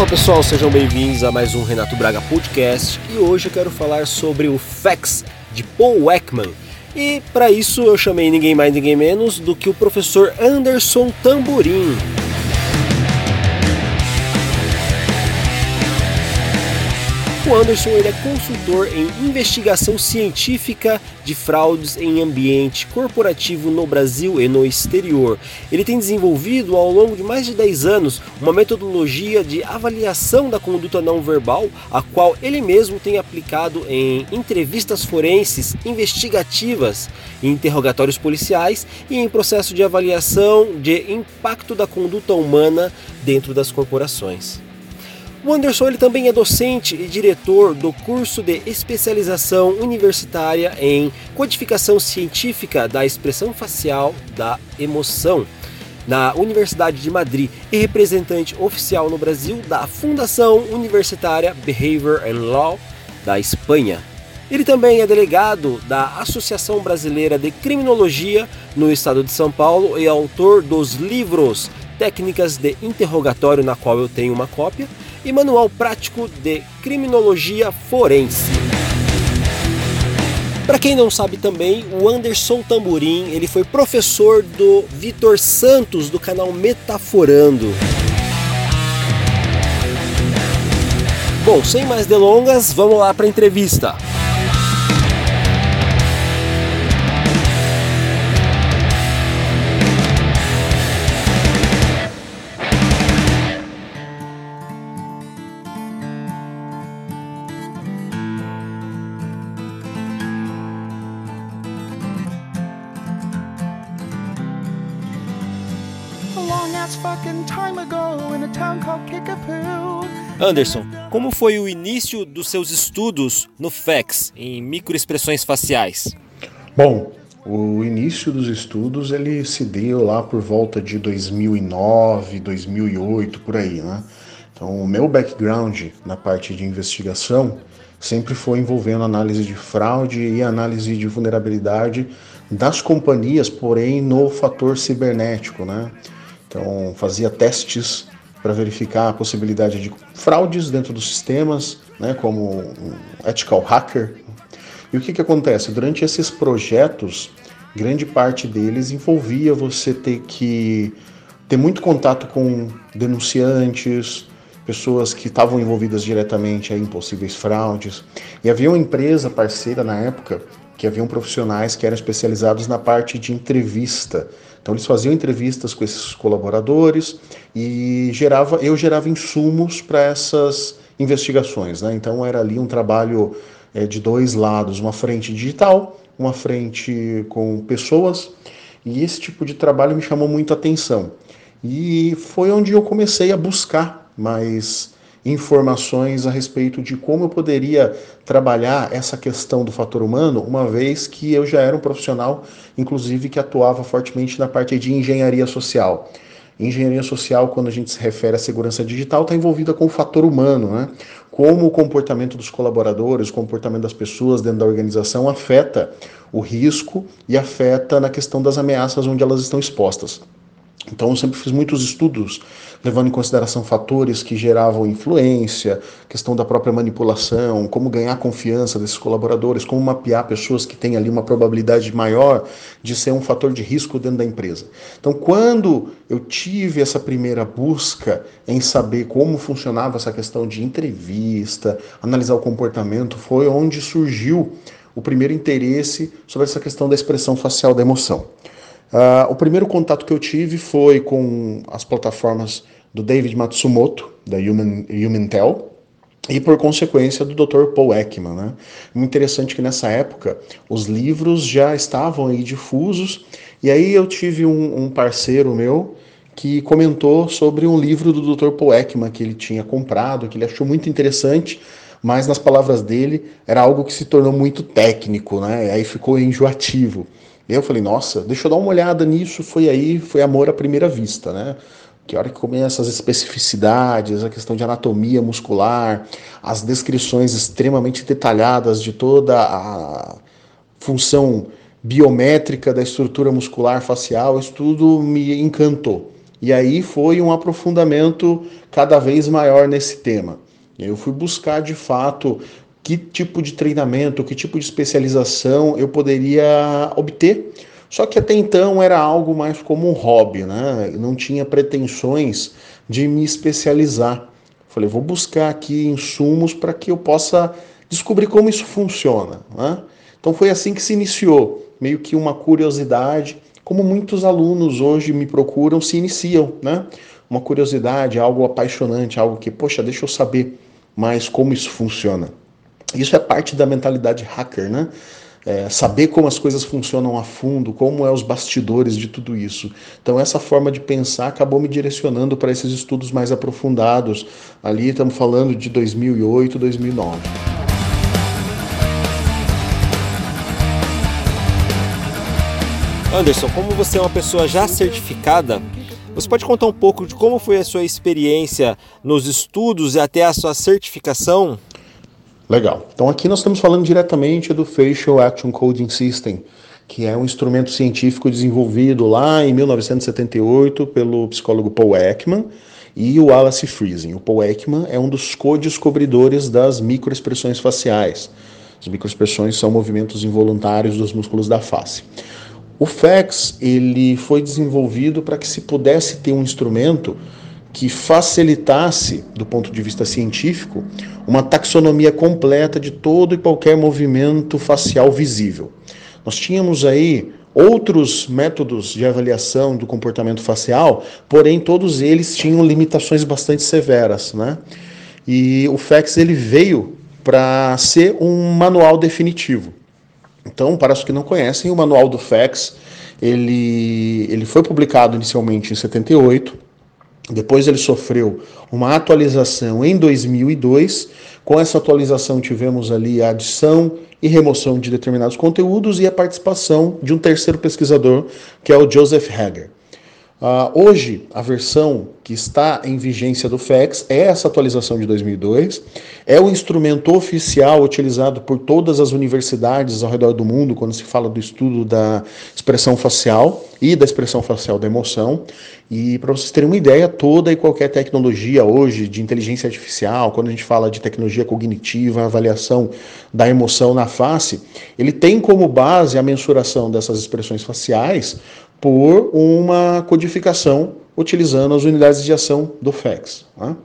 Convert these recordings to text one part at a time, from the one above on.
Olá pessoal, sejam bem-vindos a mais um Renato Braga Podcast e hoje eu quero falar sobre o Facts de Paul Ekman. E para isso eu chamei ninguém mais ninguém menos do que o professor Anderson Tamburim. O Anderson ele é consultor em investigação científica de fraudes em ambiente corporativo no Brasil e no exterior. Ele tem desenvolvido ao longo de mais de 10 anos uma metodologia de avaliação da conduta não verbal, a qual ele mesmo tem aplicado em entrevistas forenses investigativas, interrogatórios policiais e em processo de avaliação de impacto da conduta humana dentro das corporações. O Anderson ele também é docente e diretor do curso de especialização universitária em codificação científica da expressão facial da emoção na Universidade de Madrid e representante oficial no Brasil da Fundação Universitária Behavior and Law da Espanha. Ele também é delegado da Associação Brasileira de Criminologia no estado de São Paulo e autor dos livros Técnicas de Interrogatório, na qual eu tenho uma cópia, e Manual Prático de Criminologia Forense. Para quem não sabe também, o Anderson Tamburim, ele foi professor do Vitor Santos do canal Metaforando. Bom, sem mais delongas, vamos lá para a entrevista. Anderson, como foi o início dos seus estudos no FEX, em microexpressões faciais? Bom, o início dos estudos ele se deu lá por volta de 2009, 2008, por aí, né? Então, o meu background na parte de investigação sempre foi envolvendo análise de fraude e análise de vulnerabilidade das companhias, porém no fator cibernético, né? Então, fazia testes para verificar a possibilidade de fraudes dentro dos sistemas, né, como um ethical hacker. E o que, que acontece? Durante esses projetos, grande parte deles envolvia você ter que ter muito contato com denunciantes, pessoas que estavam envolvidas diretamente em possíveis fraudes. E havia uma empresa parceira na época que haviam profissionais que eram especializados na parte de entrevista. Então eles faziam entrevistas com esses colaboradores e gerava, eu gerava insumos para essas investigações. Né? Então era ali um trabalho é, de dois lados, uma frente digital, uma frente com pessoas, e esse tipo de trabalho me chamou muito a atenção. E foi onde eu comecei a buscar mais informações a respeito de como eu poderia trabalhar essa questão do fator humano, uma vez que eu já era um profissional, inclusive, que atuava fortemente na parte de engenharia social. Engenharia social, quando a gente se refere à segurança digital, está envolvida com o fator humano, né? Como o comportamento dos colaboradores, o comportamento das pessoas dentro da organização afeta o risco e afeta na questão das ameaças onde elas estão expostas. Então, eu sempre fiz muitos estudos levando em consideração fatores que geravam influência, questão da própria manipulação, como ganhar confiança desses colaboradores, como mapear pessoas que têm ali uma probabilidade maior de ser um fator de risco dentro da empresa. Então, quando eu tive essa primeira busca em saber como funcionava essa questão de entrevista, analisar o comportamento, foi onde surgiu o primeiro interesse sobre essa questão da expressão facial da emoção. Uh, o primeiro contato que eu tive foi com as plataformas do David Matsumoto, da Human, HumanTel, e por consequência do Dr. Paul Ekman. Né? Muito interessante que nessa época os livros já estavam aí difusos, e aí eu tive um, um parceiro meu que comentou sobre um livro do Dr. Paul Ekman que ele tinha comprado, que ele achou muito interessante, mas nas palavras dele era algo que se tornou muito técnico, né? Aí ficou enjoativo. Eu falei, nossa, deixa eu dar uma olhada nisso. Foi aí, foi amor à primeira vista, né? Que hora que começa as especificidades, a questão de anatomia muscular, as descrições extremamente detalhadas de toda a função biométrica da estrutura muscular facial, isso tudo me encantou. E aí foi um aprofundamento cada vez maior nesse tema. Eu fui buscar de fato que tipo de treinamento, que tipo de especialização eu poderia obter. Só que até então era algo mais como um hobby, né? Eu não tinha pretensões de me especializar. Falei, vou buscar aqui insumos para que eu possa descobrir como isso funciona. Né? Então foi assim que se iniciou, meio que uma curiosidade, como muitos alunos hoje me procuram, se iniciam, né? Uma curiosidade, algo apaixonante, algo que, poxa, deixa eu saber mais como isso funciona. Isso é parte da mentalidade hacker, né? É, saber como as coisas funcionam a fundo, como é os bastidores de tudo isso. Então essa forma de pensar acabou me direcionando para esses estudos mais aprofundados. Ali estamos falando de 2008, 2009. Anderson, como você é uma pessoa já certificada, você pode contar um pouco de como foi a sua experiência nos estudos e até a sua certificação? Legal. Então aqui nós estamos falando diretamente do Facial Action Coding System, que é um instrumento científico desenvolvido lá em 1978 pelo psicólogo Paul Ekman e o Wallace Friesen. O Paul Ekman é um dos co-descobridores das microexpressões faciais. As microexpressões são movimentos involuntários dos músculos da face. O FACS ele foi desenvolvido para que se pudesse ter um instrumento que facilitasse, do ponto de vista científico, uma taxonomia completa de todo e qualquer movimento facial visível. Nós tínhamos aí outros métodos de avaliação do comportamento facial, porém todos eles tinham limitações bastante severas, né? E o FACS ele veio para ser um manual definitivo. Então, para os que não conhecem, o manual do FACS ele, ele foi publicado inicialmente em 78 depois ele sofreu uma atualização em 2002. Com essa atualização tivemos ali a adição e remoção de determinados conteúdos e a participação de um terceiro pesquisador, que é o Joseph Hager. Uh, hoje, a versão que está em vigência do FACS é essa atualização de 2002. É o instrumento oficial utilizado por todas as universidades ao redor do mundo quando se fala do estudo da expressão facial e da expressão facial da emoção. E para vocês terem uma ideia, toda e qualquer tecnologia hoje de inteligência artificial, quando a gente fala de tecnologia cognitiva, avaliação da emoção na face, ele tem como base a mensuração dessas expressões faciais por uma codificação utilizando as unidades de ação do FACS. Tá?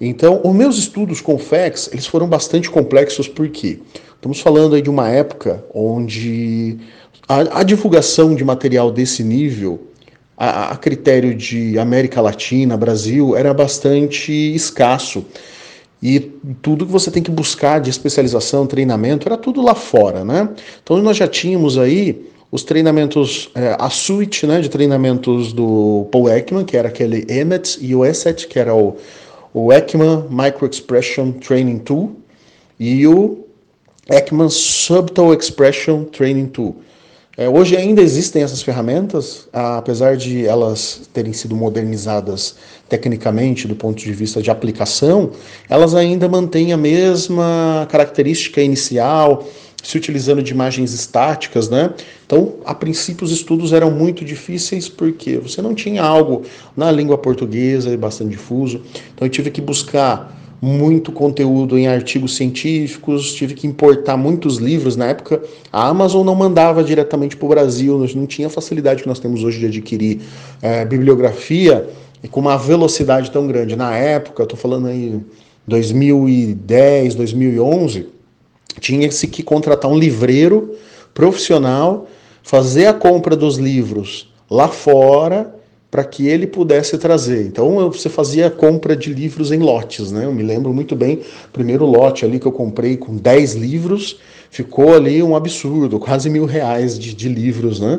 Então, os meus estudos com FACS eles foram bastante complexos porque estamos falando aí de uma época onde a, a divulgação de material desse nível, a, a critério de América Latina, Brasil, era bastante escasso. E tudo que você tem que buscar de especialização, treinamento, era tudo lá fora, né? Então nós já tínhamos aí os treinamentos, é, a suite né, de treinamentos do Paul Ekman, que era aquele EMET, e o ESET, que era o, o Ekman Micro Expression Training Tool, e o Ekman Subtle Expression Training Tool. É, hoje ainda existem essas ferramentas, apesar de elas terem sido modernizadas tecnicamente do ponto de vista de aplicação, elas ainda mantêm a mesma característica inicial, se utilizando de imagens estáticas, né? Então, a princípio, os estudos eram muito difíceis porque você não tinha algo na língua portuguesa bastante difuso. Então, eu tive que buscar muito conteúdo em artigos científicos, tive que importar muitos livros. Na época, a Amazon não mandava diretamente para o Brasil, não tinha a facilidade que nós temos hoje de adquirir é, bibliografia e com uma velocidade tão grande. Na época, estou falando aí 2010, 2011 tinha-se que contratar um livreiro profissional, fazer a compra dos livros lá fora para que ele pudesse trazer. Então você fazia a compra de livros em lotes, né? Eu me lembro muito bem, primeiro lote ali que eu comprei com 10 livros, ficou ali um absurdo, quase mil reais de, de livros, né?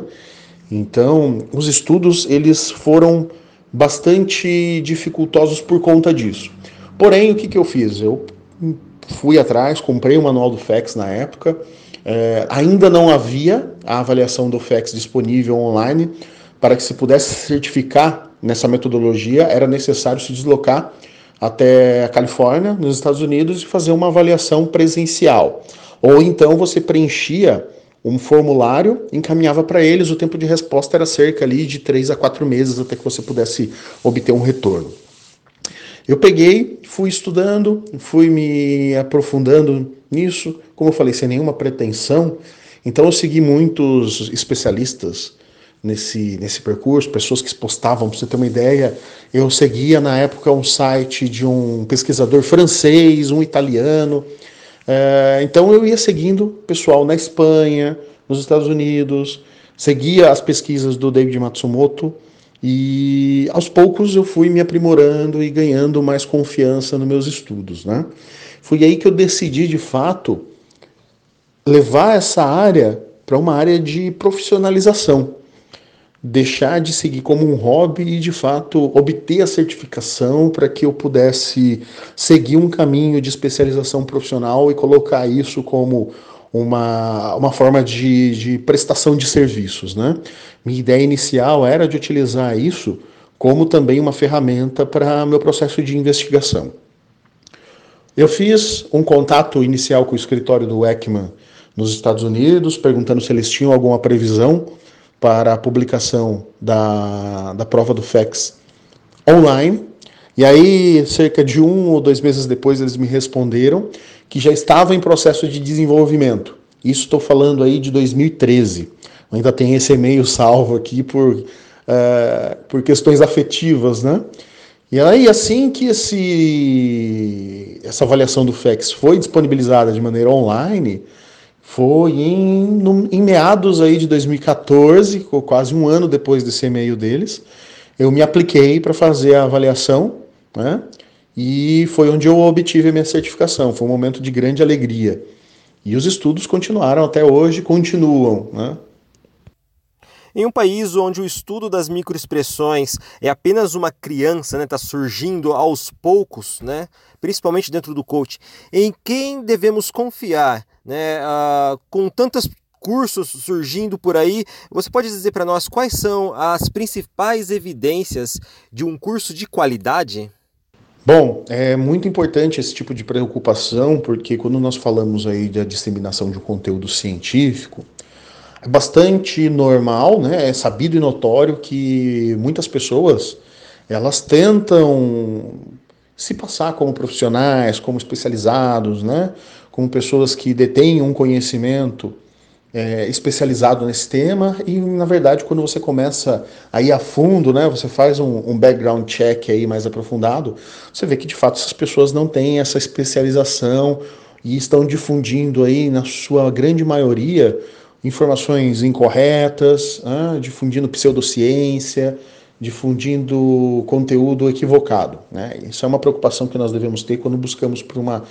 Então os estudos eles foram bastante dificultosos por conta disso. Porém, o que, que eu fiz? Eu fui atrás, comprei o manual do FEX na época. É, ainda não havia a avaliação do FEX disponível online. Para que se pudesse certificar nessa metodologia, era necessário se deslocar até a Califórnia, nos Estados Unidos, e fazer uma avaliação presencial. Ou então você preenchia um formulário, encaminhava para eles, o tempo de resposta era cerca ali de três a quatro meses até que você pudesse obter um retorno. Eu peguei, fui estudando, fui me aprofundando nisso, como eu falei, sem nenhuma pretensão. Então eu segui muitos especialistas nesse, nesse percurso, pessoas que postavam, para você ter uma ideia, eu seguia na época um site de um pesquisador francês, um italiano, é, então eu ia seguindo pessoal na Espanha, nos Estados Unidos, seguia as pesquisas do David Matsumoto e aos poucos eu fui me aprimorando e ganhando mais confiança nos meus estudos. Né? Foi aí que eu decidi de fato levar essa área para uma área de profissionalização deixar de seguir como um hobby e de fato obter a certificação para que eu pudesse seguir um caminho de especialização profissional e colocar isso como uma, uma forma de, de prestação de serviços. Né? Minha ideia inicial era de utilizar isso como também uma ferramenta para meu processo de investigação. Eu fiz um contato inicial com o escritório do Ekman nos Estados Unidos, perguntando se eles tinham alguma previsão para a publicação da, da prova do FEX online. E aí, cerca de um ou dois meses depois, eles me responderam que já estava em processo de desenvolvimento. Isso estou falando aí de 2013. ainda tem esse e-mail salvo aqui por, uh, por questões afetivas, né? E aí, assim que esse, essa avaliação do FEX foi disponibilizada de maneira online, foi em, no, em meados aí de 2014, quase um ano depois desse e-mail deles, eu me apliquei para fazer a avaliação, né? E foi onde eu obtive a minha certificação. Foi um momento de grande alegria. E os estudos continuaram até hoje, continuam, né? Em um país onde o estudo das microexpressões é apenas uma criança, está né, tá surgindo aos poucos, né, principalmente dentro do coach, em quem devemos confiar né, uh, com tantos cursos surgindo por aí, você pode dizer para nós quais são as principais evidências de um curso de qualidade? Bom, é muito importante esse tipo de preocupação, porque quando nós falamos aí da disseminação de um conteúdo científico, é bastante normal, né? É sabido e notório que muitas pessoas elas tentam se passar como profissionais, como especializados, né? Como pessoas que detêm um conhecimento é, especializado nesse tema e na verdade quando você começa a a fundo, né, você faz um, um, background check aí mais aprofundado, você vê que de fato essas pessoas não têm essa especialização e estão difundindo aí na sua grande maioria informações incorretas, ah, difundindo pseudociência, difundindo conteúdo equivocado. Né? Isso é uma preocupação que nós devemos ter quando buscamos por uma,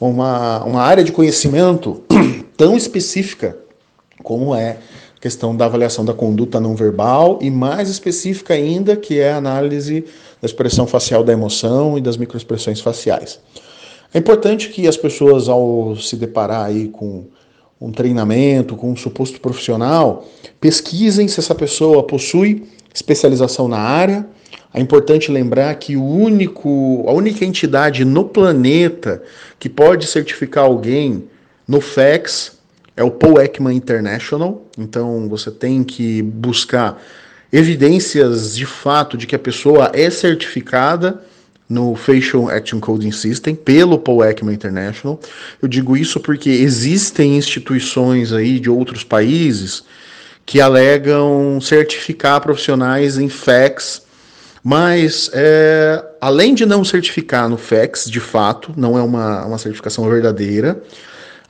uma, uma área de conhecimento tão específica como é a questão da avaliação da conduta não verbal e mais específica ainda, que é a análise da expressão facial da emoção e das microexpressões faciais. É importante que as pessoas, ao se deparar aí com um treinamento, com um suposto profissional, pesquisem se essa pessoa possui especialização na área. É importante lembrar que o único, a única entidade no planeta que pode certificar alguém no FEX é o Paul Ekman International. Então você tem que buscar evidências de fato de que a pessoa é certificada no Facial Action Coding System pelo Paul Ekman International. Eu digo isso porque existem instituições aí de outros países que alegam certificar profissionais em FACS, mas é, além de não certificar no FACS, de fato, não é uma, uma certificação verdadeira,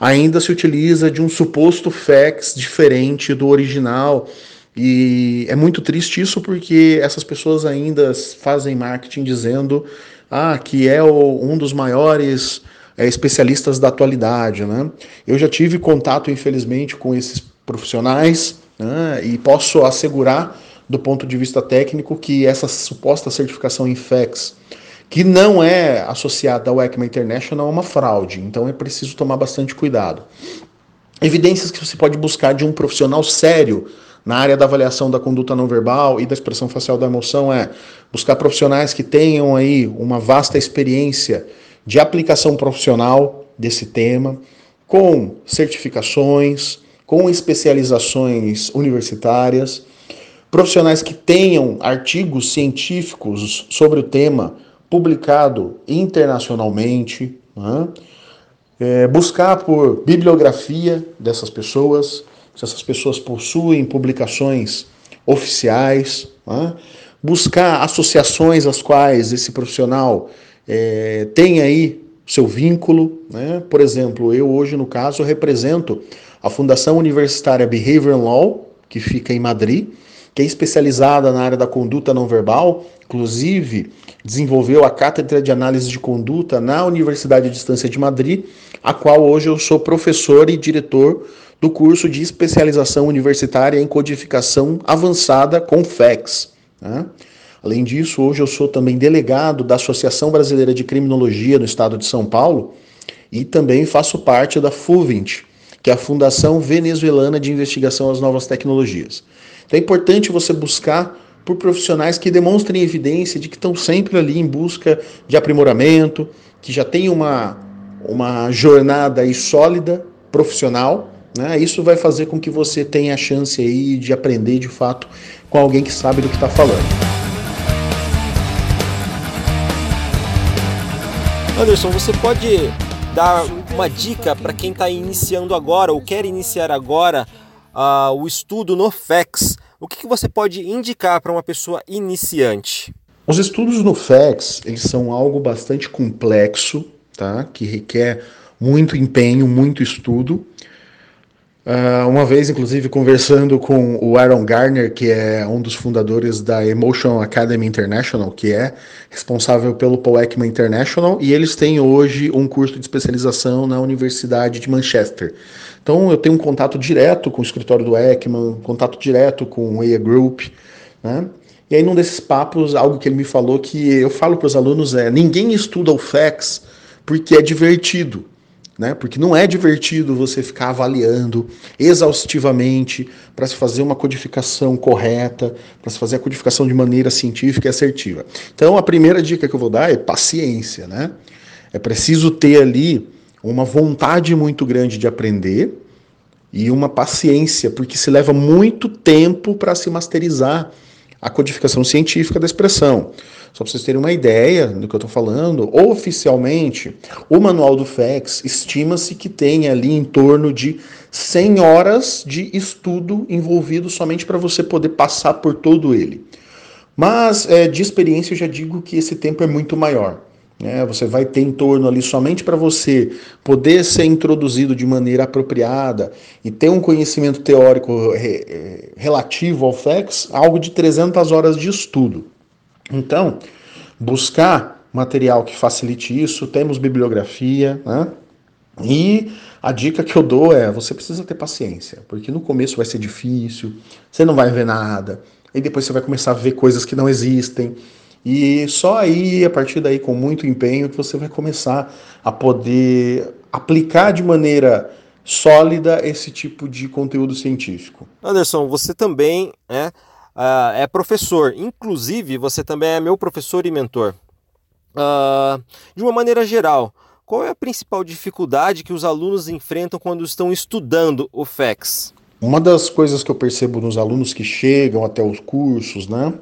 ainda se utiliza de um suposto FACS diferente do original. E é muito triste isso porque essas pessoas ainda fazem marketing dizendo ah, que é o, um dos maiores é, especialistas da atualidade. Né? Eu já tive contato, infelizmente, com esses profissionais né, e posso assegurar, do ponto de vista técnico, que essa suposta certificação em FEX, que não é associada ao ECMA International, é uma fraude. Então é preciso tomar bastante cuidado. Evidências que você pode buscar de um profissional sério na área da avaliação da conduta não verbal e da expressão facial da emoção é buscar profissionais que tenham aí uma vasta experiência de aplicação profissional desse tema, com certificações, com especializações universitárias, profissionais que tenham artigos científicos sobre o tema publicado internacionalmente, né? é, buscar por bibliografia dessas pessoas, se essas pessoas possuem publicações oficiais, né? buscar associações às quais esse profissional é, tem aí seu vínculo. Né? Por exemplo, eu hoje, no caso, represento a Fundação Universitária Behavior Law, que fica em Madrid, que é especializada na área da conduta não verbal, inclusive desenvolveu a Cátedra de Análise de Conduta na Universidade de Distância de Madrid, a qual hoje eu sou professor e diretor do curso de especialização universitária em codificação avançada com FEX. Né? Além disso, hoje eu sou também delegado da Associação Brasileira de Criminologia no estado de São Paulo e também faço parte da FUVINT, que é a Fundação Venezuelana de Investigação às Novas Tecnologias. Então é importante você buscar por profissionais que demonstrem evidência de que estão sempre ali em busca de aprimoramento, que já tem uma, uma jornada aí sólida, profissional, né? Isso vai fazer com que você tenha a chance aí de aprender de fato com alguém que sabe do que está falando. Anderson, você pode dar uma dica para quem está iniciando agora ou quer iniciar agora uh, o estudo no FEX? O que, que você pode indicar para uma pessoa iniciante? Os estudos no FEX eles são algo bastante complexo, tá? Que requer muito empenho, muito estudo. Uh, uma vez, inclusive, conversando com o Aaron Garner, que é um dos fundadores da Emotion Academy International, que é responsável pelo Ekman International, e eles têm hoje um curso de especialização na Universidade de Manchester. Então, eu tenho um contato direto com o escritório do Ekman, contato direto com o EA Group, né? E aí, num desses papos, algo que ele me falou que eu falo para os alunos é: ninguém estuda o FACS porque é divertido né? Porque não é divertido você ficar avaliando exaustivamente para se fazer uma codificação correta, para se fazer a codificação de maneira científica e assertiva. Então, a primeira dica que eu vou dar é paciência, né? É preciso ter ali uma vontade muito grande de aprender e uma paciência, porque se leva muito tempo para se masterizar a codificação científica da expressão. Só para vocês terem uma ideia do que eu estou falando, oficialmente, o manual do FEX estima-se que tenha ali em torno de 100 horas de estudo envolvido somente para você poder passar por todo ele. Mas é, de experiência eu já digo que esse tempo é muito maior. Né? Você vai ter em torno ali somente para você poder ser introduzido de maneira apropriada e ter um conhecimento teórico re, é, relativo ao FEX, algo de 300 horas de estudo. Então, buscar material que facilite isso, temos bibliografia, né? E a dica que eu dou é: você precisa ter paciência, porque no começo vai ser difícil, você não vai ver nada, e depois você vai começar a ver coisas que não existem. E só aí, a partir daí, com muito empenho, que você vai começar a poder aplicar de maneira sólida esse tipo de conteúdo científico. Anderson, você também é, uh, é professor, inclusive você também é meu professor e mentor. Uh, de uma maneira geral, qual é a principal dificuldade que os alunos enfrentam quando estão estudando o FEX? Uma das coisas que eu percebo nos alunos que chegam até os cursos, né?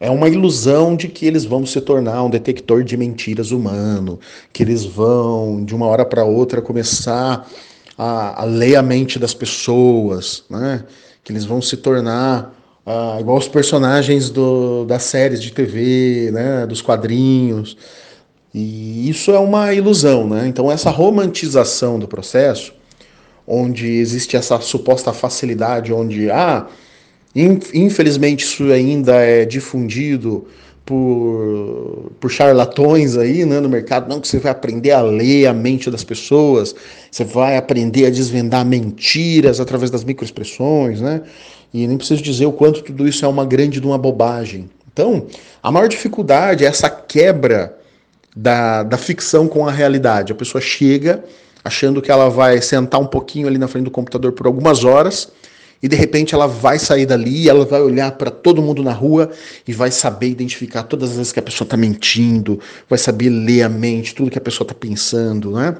É uma ilusão de que eles vão se tornar um detector de mentiras humano, que eles vão, de uma hora para outra, começar a, a, ler a mente das pessoas, né? que eles vão se tornar ah, igual os personagens do, das séries de TV, né? dos quadrinhos. E isso é uma ilusão. Né? Então, essa romantização do processo, onde existe essa suposta facilidade, onde, ah, Infelizmente, isso ainda é difundido por, por charlatões aí né, no mercado. Não, que você vai aprender a ler a mente das pessoas, você vai aprender a desvendar mentiras através das microexpressões, né? E nem preciso dizer o quanto tudo isso é uma grande de uma bobagem. Então, a maior dificuldade é essa quebra da, da ficção com a realidade. A pessoa chega achando que ela vai sentar um pouquinho ali na frente do computador por algumas horas e de repente ela vai sair dali, ela vai olhar para todo mundo na rua e vai saber identificar todas as vezes que a pessoa está mentindo, vai saber ler a mente, tudo que a pessoa está pensando, né?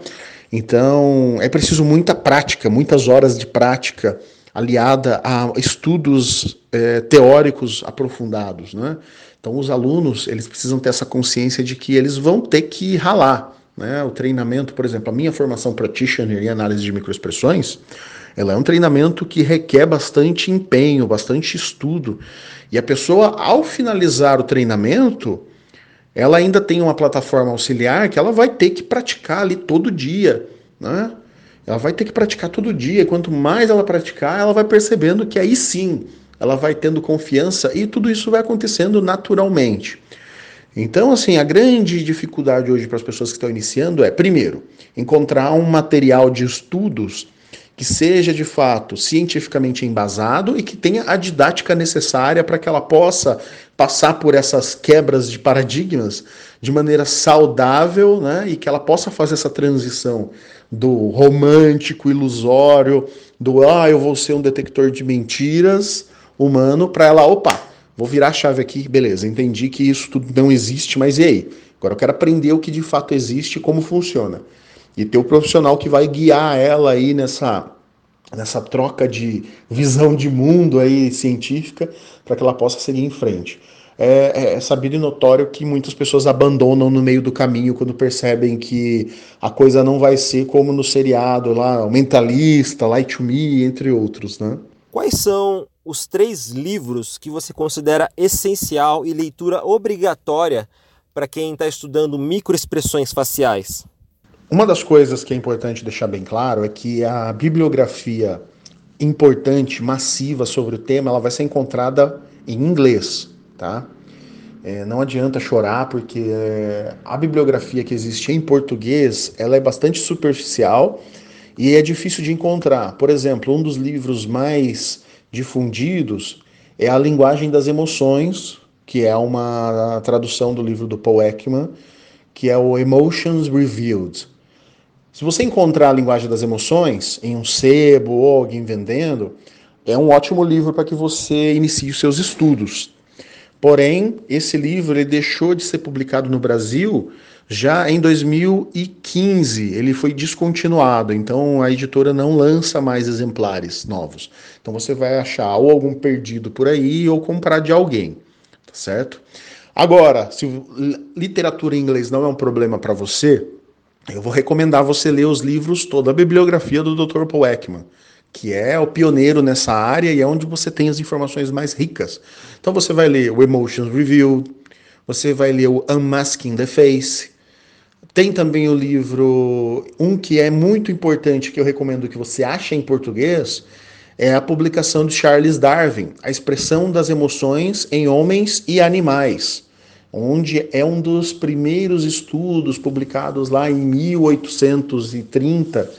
Então é preciso muita prática, muitas horas de prática aliada a estudos é, teóricos aprofundados, né? Então os alunos eles precisam ter essa consciência de que eles vão ter que ralar, né? O treinamento, por exemplo, a minha formação practitioner em análise de microexpressões ela é um treinamento que requer bastante empenho, bastante estudo. E a pessoa, ao finalizar o treinamento, ela ainda tem uma plataforma auxiliar que ela vai ter que praticar ali todo dia, né? Ela vai ter que praticar todo dia. Quanto mais ela praticar, ela vai percebendo que aí sim ela vai tendo confiança e tudo isso vai acontecendo naturalmente. Então, assim, a grande dificuldade hoje para as pessoas que estão iniciando é, primeiro, encontrar um material de estudos que seja de fato cientificamente embasado e que tenha a didática necessária para que ela possa passar por essas quebras de paradigmas de maneira saudável, né, e que ela possa fazer essa transição do romântico, ilusório, do ah, eu vou ser um detector de mentiras humano para ela, opa, vou virar a chave aqui, beleza, entendi que isso tudo não existe, mas e aí? Agora eu quero aprender o que de fato existe e como funciona e ter o profissional que vai guiar ela aí nessa nessa troca de visão de mundo aí científica para que ela possa seguir em frente. É, é, é, sabido e notório que muitas pessoas abandonam no meio do caminho quando percebem que a coisa não vai ser como no seriado lá, o Mentalista, Light to Me, entre outros, né? Quais são os três livros que você considera essencial e leitura obrigatória para quem está estudando microexpressões faciais? Uma das coisas que é importante deixar bem claro é que a bibliografia importante, massiva sobre o tema, ela vai ser encontrada em inglês, tá? É, não adianta chorar porque é, a bibliografia que existe em português ela é bastante superficial e é difícil de encontrar. Por exemplo, um dos livros mais difundidos é A Linguagem das Emoções, que é uma tradução do livro do Paul Ekman, que é o Emotions Revealed. Se você encontrar a linguagem das emoções em um sebo ou alguém vendendo, é um ótimo livro para que você inicie os seus estudos. Porém, esse livro ele deixou de ser publicado no Brasil já em 2015. Ele foi descontinuado, então a editora não lança mais exemplares novos. Então você vai achar ou algum perdido por aí ou comprar de alguém, tá certo? Agora, se literatura em inglês não é um problema para você, eu vou recomendar você ler os livros, toda a bibliografia do Dr. Paul Ekman, que é o pioneiro nessa área e é onde você tem as informações mais ricas. Então você vai ler o Emotions Review, você vai ler o Unmasking the Face. Tem também o livro, um que é muito importante, que eu recomendo que você ache em português, é a publicação de Charles Darwin, A Expressão das Emoções em Homens e Animais onde é um dos primeiros estudos publicados lá em 1830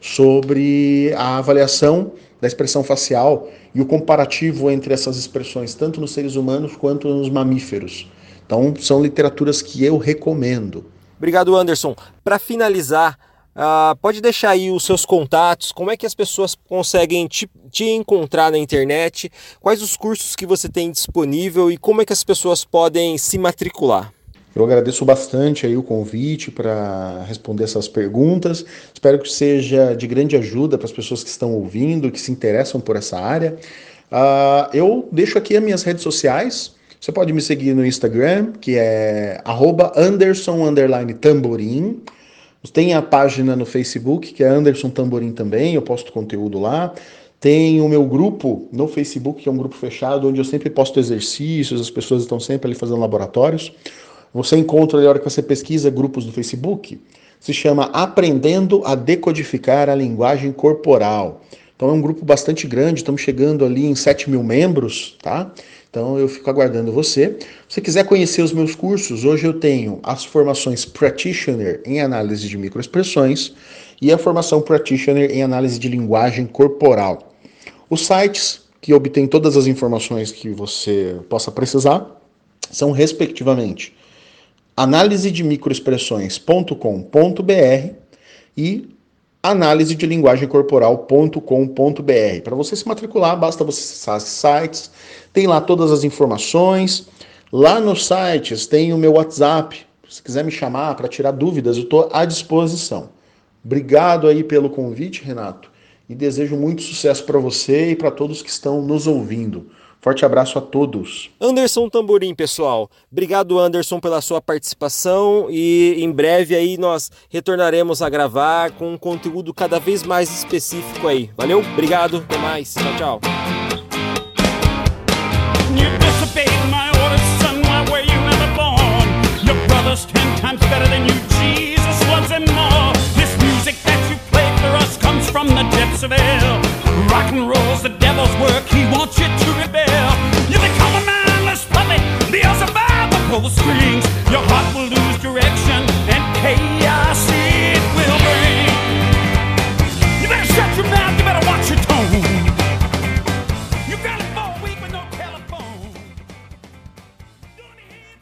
sobre a avaliação da expressão facial e o comparativo entre essas expressões, tanto nos seres humanos quanto nos mamíferos. Então, são literaturas que eu recomendo. Obrigado, Anderson. Para finalizar, Uh, pode deixar aí os seus contatos, como é que as pessoas conseguem te, te, encontrar na internet, quais os cursos que você tem disponível e como é que as pessoas podem se matricular. Eu agradeço bastante aí o convite para responder essas perguntas. Espero que seja de grande ajuda para as pessoas que estão ouvindo, que se interessam por essa área. Uh, eu deixo aqui as minhas redes sociais. Você pode me seguir no Instagram, que é @anderson_tamborim. Tem a página no Facebook, que é Anderson Tamborim também, eu posto conteúdo lá. Tem o meu grupo no Facebook, que é um grupo fechado, onde eu sempre posto exercícios, as pessoas estão sempre ali fazendo laboratórios. Você encontra ali, a hora que você pesquisa grupos no Facebook, se chama Aprendendo a Decodificar a Linguagem Corporal. Então é um grupo bastante grande, estamos chegando ali em 7 mil membros, tá? Então eu fico aguardando você. Se você quiser conhecer os meus cursos, hoje eu tenho as formações Practitioner em análise de microexpressões e a formação Practitioner em análise de linguagem corporal. Os sites que obtêm todas as informações que você possa precisar são respectivamente análise de microexpressões.com.br e análise de linguagem corporal.com.br. Para você se matricular, basta você acessar os sites, tem lá todas as informações. Lá nos sites tem o meu WhatsApp. Se quiser me chamar para tirar dúvidas, eu estou à disposição. Obrigado aí pelo convite, Renato, e desejo muito sucesso para você e para todos que estão nos ouvindo. Forte abraço a todos. Anderson Tamborim, pessoal. Obrigado, Anderson, pela sua participação e em breve aí nós retornaremos a gravar com um conteúdo cada vez mais específico aí. Valeu? Obrigado. Até mais. Tchau, tchau. from the depths of hell. Rock and roll's the devil's work, he wants you to rebel. You become a mindless puppet, the other by the pull strings. Your heart will lose direction, and chaos it will bring. You better shut your mouth, you better